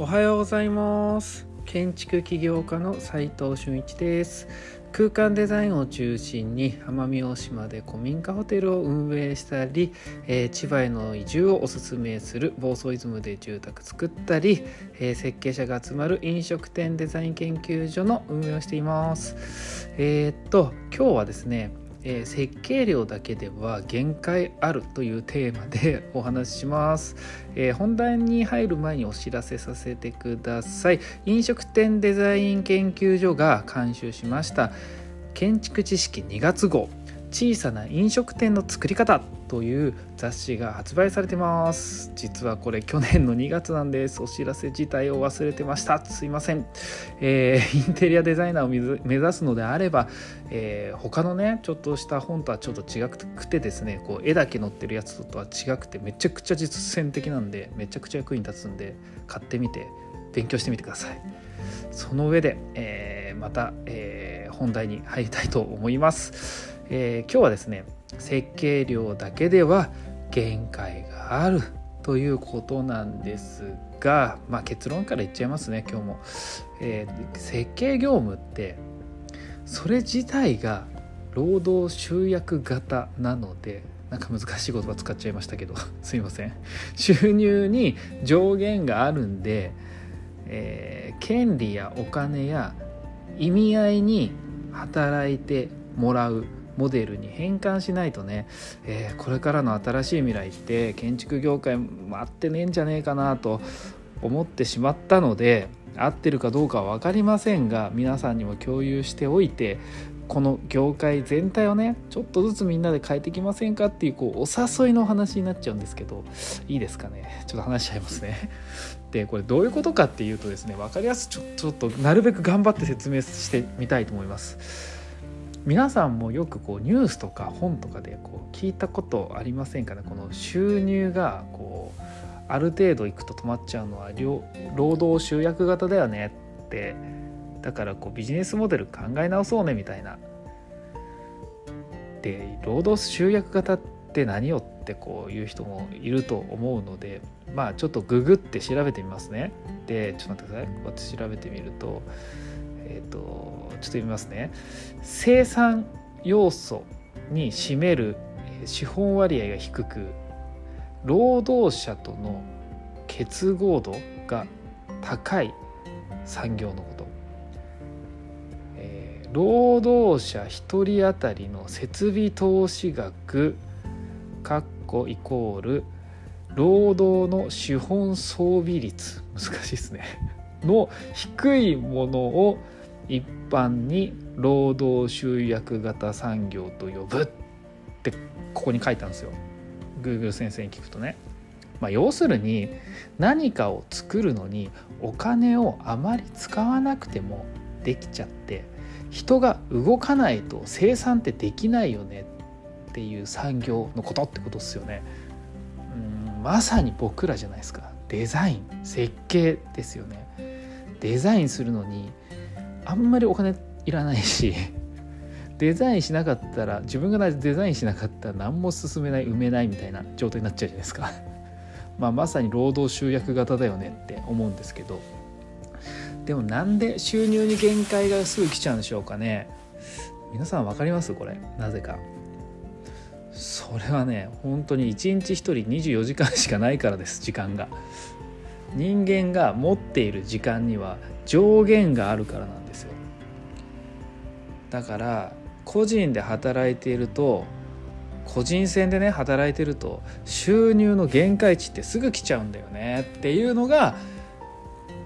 おはようございます。建築起業家の斉藤俊一です。空間デザインを中心に奄美大島で古民家ホテルを運営したり、えー、千葉への移住をおすすめする房総イズムで住宅作ったり、えー、設計者が集まる飲食店デザイン研究所の運営をしています。えー、っと今日はですねえー、設計量だけでは限界あるというテーマで お話しします、えー、本題に入る前にお知らせさせてください。飲食店デザイン研究所が監修しました建築知識2月号。小さな飲食店の作り方という雑誌が発売されてます。実はこれ去年の2月なんです。お知らせ自体を忘れてました。すいません、えー、インテリアデザイナーを目指すのであれば、えー、他のねちょっとした本とはちょっと違くてですねこう絵だけ載ってるやつとは違くてめちゃくちゃ実践的なんでめちゃくちゃ役に立つんで買ってみて勉強してみてください。その上で、えー、また、えー、本題に入りたいと思います。えー、今日はですね設計量だけでは限界があるということなんですが、まあ、結論から言っちゃいますね今日も、えー、設計業務ってそれ自体が労働集約型なのでなんか難しい言葉使っちゃいましたけど すいません。収入に上限があるんで、えー、権利やお金や意味合いに働いてもらうモデルに変換しないとね、えー、これからの新しい未来って建築業界待ってねえんじゃねえかなと思ってしまったので合ってるかどうかは分かりませんが皆さんにも共有しておいてこの業界全体をねちょっとずつみんなで変えてきませんかっていうこうお誘いの話になっちゃうんですけどいいですかね？ちょっと話しちゃいますね。でこれどういうことかっていうとですね分かりやすくちょっとなるべく頑張って説明してみたいと思います。皆さんもよくこうニュースとか本とかでこう聞いたことありませんかね？この収入がこうある程度いくと止まっちゃうのは労働集約型だよねってだからこうビジネスモデル考え直そうねみたいな。で労働集約型って何よってこういう人もいると思うのでまあちょっとググって調べてみますね。でちょっと待ってください私調べてみるとえっ、ー、とちょっと読みますね。生産要素に占める資本割合が低く労働者との結合度が高い産業のこと、えー、労働者1人当たりの設備投資額括弧イコール労働の資本装備率。難しいですね。の低いものを一般に労働集約型産業と呼ぶってここに書いたんですよ Google 先生に聞くとね。まあ、要するに何かを作るのにお金をあまり使わなくてもできちゃって人が動かないと生産ってできないよねっていう産業のことってことですよね。うんまさに僕らじゃないですかデザイン設計ですよね。デザインするのにあんまりお金いらないしデザインしなかったら自分がデザインしなかったら何も進めない埋めないみたいな状態になっちゃうじゃないですか。まあまさに労働集約型だよねって思うんですけど。でもなんで収入に限界がすぐ来ちゃうんでしょうかね。皆さん分かりますこれ？なぜか。それはね本当に1日1人24時間しかないからです時間が。人間が持っている時間には上限があるからなんだから個人で働いていると個人戦でね働いてると収入の限界値ってすぐ来ちゃうんだよねっていうのが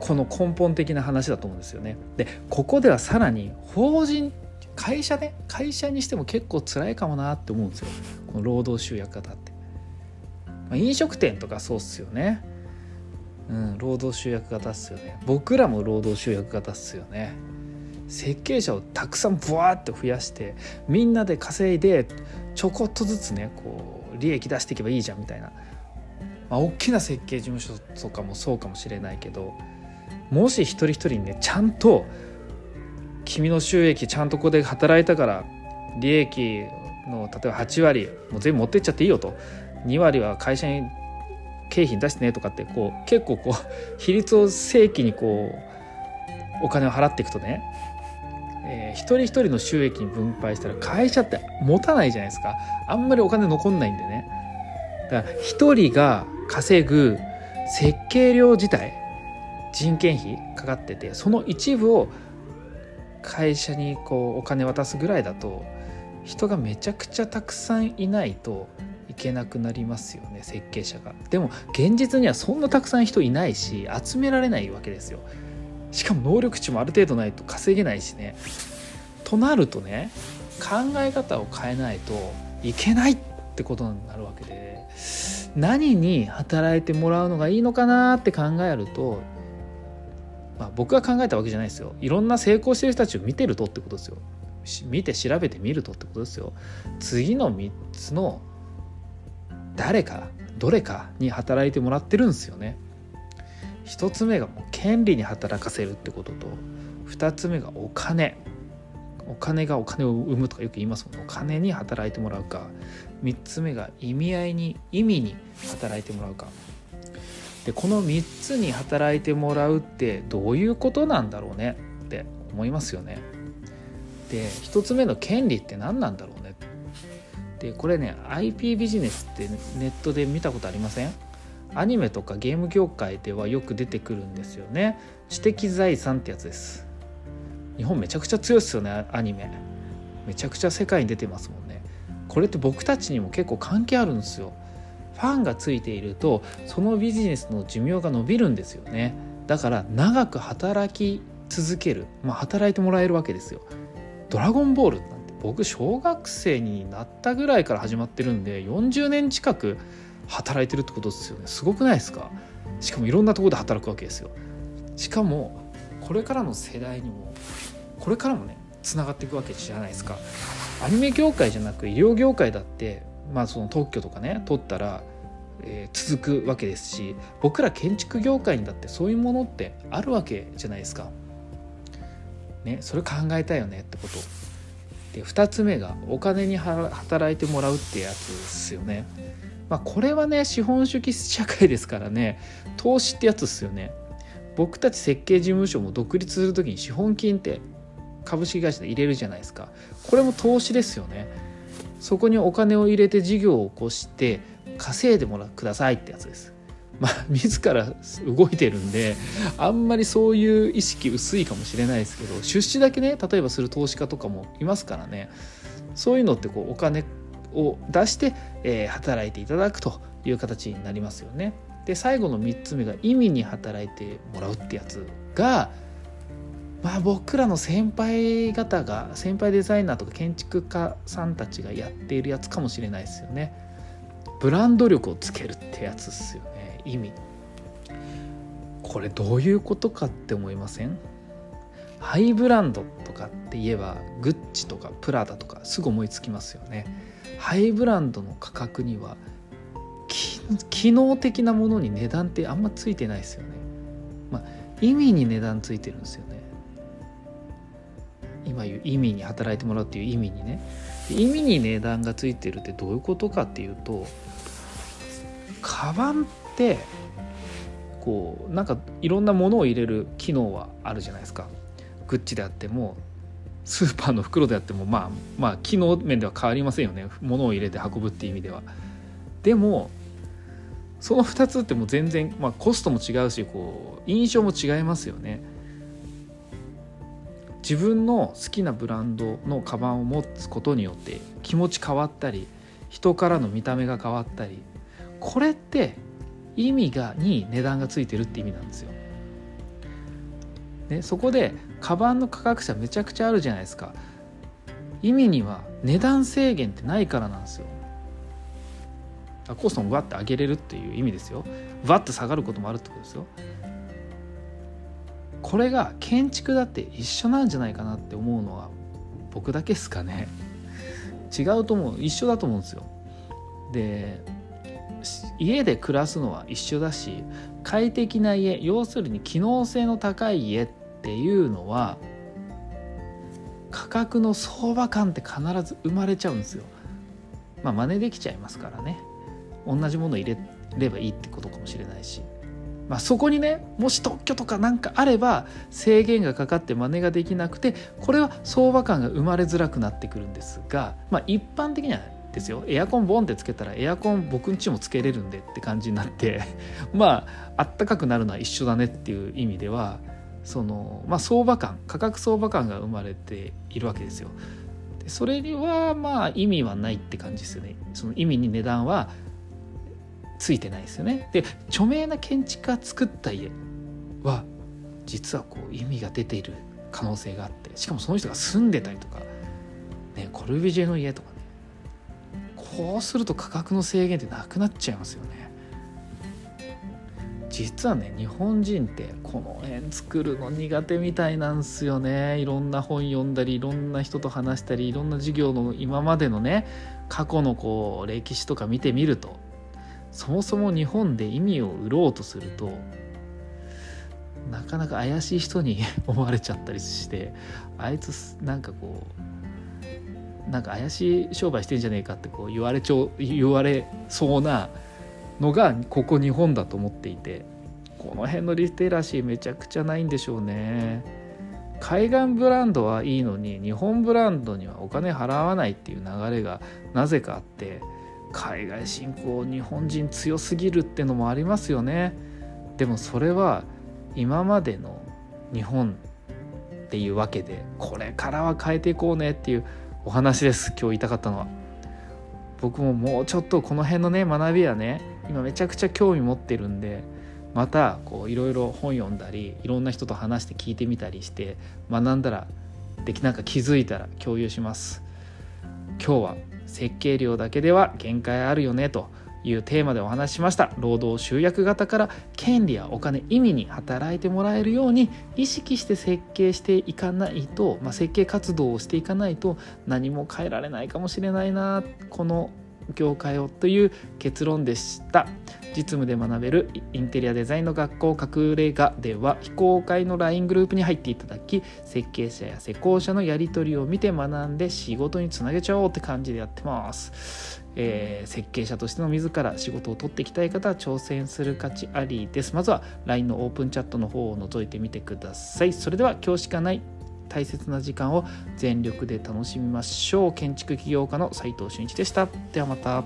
この根本的な話だと思うんですよね。でここではさらに法人会社ね会社にしても結構辛いかもなって思うんですよこの労働集約型って。まあ、飲食店とかそうっすよね。うん、労働集約型っすよね僕らも労働集約型っすよね設計者をたくさんブワーッと増やしてみんなで稼いでちょこっとずつねこう利益出していけばいいじゃんみたいな、まあ、大きな設計事務所とかもそうかもしれないけどもし一人一人にねちゃんと君の収益ちゃんとここで働いたから利益の例えば8割もう全部持ってっちゃっていいよと。2割は会社に経費出してねとかってこう結構こう比率を正規にこうお金を払っていくとね、えー、一人一人の収益に分配したら会社って持たないじゃないですか。あんまりお金残んないんでね。だから一人が稼ぐ設計料自体人件費かかっててその一部を会社にこうお金渡すぐらいだと人がめちゃくちゃたくさんいないといけなくなりますよね設計者が。でも現実にはそんなたくさん人いないし集められないわけですよ。しかも能力値もある程度ないと稼げないしね。となるとね考え方を変えないといけないってことになるわけで何に働いてもらうのがいいのかなって考えるとまあ、僕が考えたわけじゃないですよ。いろんな成功してる人たちを見てるとってことですよ。見て調べてみるとってことですよ。次の3つの誰かどれかに働いてもらってるんですよね。1つ目がもう権利に働かせるってことと2つ目がお金。お金がお金を生むとかよく言いますもんお金に働いてもらうか。3つ目が意味合いに意味に働いてもらうか。でこの3つに働いてもらうってどういうことなんだろうね？って思いますよね。で1つ目の権利って何なんだろうね？でこれね IP ビジネスってネットで見たことありません？アニメとかゲーム業界ではよく出てくるんですよね。知的財産ってやつです。日本めちゃくちゃ強いですよねアニメ。めちゃくちゃ世界に出てますもんね。これって僕たちにも結構関係あるんですよ。ファンがついているとそのビジネスの寿命が伸びるんですよね。だから長く働き続ける、まあ、働いてもらえるわけですよ。ドラゴンボールなんて僕小学生になったぐらいから始まってるんで40年近く働いてるってことですよねすごくないですか？しかもいろんなとこで働くわけですよしかもこれからの世代にもこれからもねつながっていくわけじゃないですかアニメ業界じゃなく医療業界だってまあ、その特許とかね取ったら、えー、続くわけですし僕ら建築業界にだってそういうものってあるわけじゃないですか。ね、それ考えたいよねってこと。で2つ目がお金に働いてもらうってやつですよね。まあ、これはね資本主義社会ですからね投資ってやつですよね。僕たち設計事務所も独立する時に資本金って株式会社で入れるじゃないですかこれも投資ですよねそこにお金を入れて事業を起こして稼いでもらくださいってやつです。まあ、自ら動いてるんであんまりそういう意識薄いかもしれないですけど出資だけね例えばする投資家とかもいますからねそういうのってこうお金を出して、えー、働いていただくという形になりますよね。で最後の3つ目が意味に働いてもらうってやつがまあ僕らの先輩方が先輩デザイナーとか建築家さんたちがやっているやつかもしれないですよね。ブランド力をつけるってやつですよね意味。これどういうことかって思いません？ハイブランドとかって言えばグッチとかプラダとかすぐ思いつきますよね。ハイブランドの価格には機能的なものに値段ってあんまついてないですよね。まあ意味に値段ついてるんですよね。今言う意味に働いてもらうっていう意味にね。意味に値段がついてるってどういうことかっていうとカバンってこうなんかいろんなものを入れる機能はあるじゃないですか。グッチであってもスーパーの袋であってもまあまあ機能面では変わりませんよね。物を入れて運ぶっていう意味では。でもその2つってもう全然、まあ、コストも違うしこう印象も違いますよね。自分の好きなブランドのカバンを持つことによって気持ち変わったり人からの見た目が変わったりこれって意味がに値段がついてるって意味なんですよ。ね、そこでカバンの価格差めちゃくちゃあるじゃないですか。意味には値段制限ってないからなんですよ。コストもバッて上げれるっていう意味ですよ。バッて下がることもあるってことですよ。これが建築だって一緒なんじゃないかなって思うのは僕だけですかね違うと思う一緒だと思うんですよで家で暮らすのは一緒だし快適な家要するに機能性の高い家っていうのは価格の相場感って必ず生まれちゃうんですよ。まあ真似できちゃいますからね。同じもの入れればいいってことかもしれないし、まあ、そこにねもし特許とかなんかあれば制限がかかって真似ができなくてこれは相場感が生まれづらくなってくるんですが、まあ、一般的にはですよ。エアコンボンってつけたらエアコン僕んちもつけれるんでって感じになって まああったかくなるのは一緒だねっていう意味ではその、まあ、相場感価格相場感が生まれているわけですよ。でそれにはまあ意味はないって感じですよね。その意味に値段はついてないですよね。で著名な建築家作った家は実はこう意味が出ている可能性があってしかもその人が住んでたりとか、ね、コルビジェの家とかねこうすると価格の制限ってなくなっちゃいますよね。実はね日本人ってこの辺作るの苦手みたいなんすよね。いろんな本読んだりいろんな人と話したりいろんな授業の今までのね過去のこう歴史とか見てみるとそもそも日本で意味を売ろうとするとなかなか怪しい人に 思われちゃったりしてあいつなんかこうなんか怪しい商売してんじゃねえかってこう言われちゃう言われそうなのがここ日本だと思っていて。この辺のリテラシーめちゃくちゃないんでしょうね。海岸ブランドはいいのに日本ブランドにはお金払わないっていう流れがなぜかあって海外進行日本人強すぎるってのもありますよね。でもそれは今までの日本っていうわけでこれからは変えていこうねっていうお話です。今日言いたかったのは。僕ももうちょっとこの辺のね学びはね今めちゃくちゃ興味持ってるんでまたこういろいろ本読んだりいろんな人と話して聞いてみたりして学んだらできなんか気づいたら共有します。今日は設計量だけでは限界あるよねというテーマでお話ししました。労働集約型から権利やお金意味に働いてもらえるように意識して設計していかないと、まあ、設計活動をしていかないと何も変えられないかもしれないなこの業界をという結論でした。実務で学べるインテリアデザインの学校隠れ家では非公開の LINE グループに入っていただき設計者や施工者のやり取りを見て学んで仕事につなげちゃおうって感じでやってます。えー、設計者としての自ら仕事を取っていきたい方は挑戦する価値ありです。まずは LINE のオープンチャットの方を覗いてみてください。それでは今日しかない大切な時間を全力で楽しみましょう。建築起業家の斉藤俊一でした。ではまた。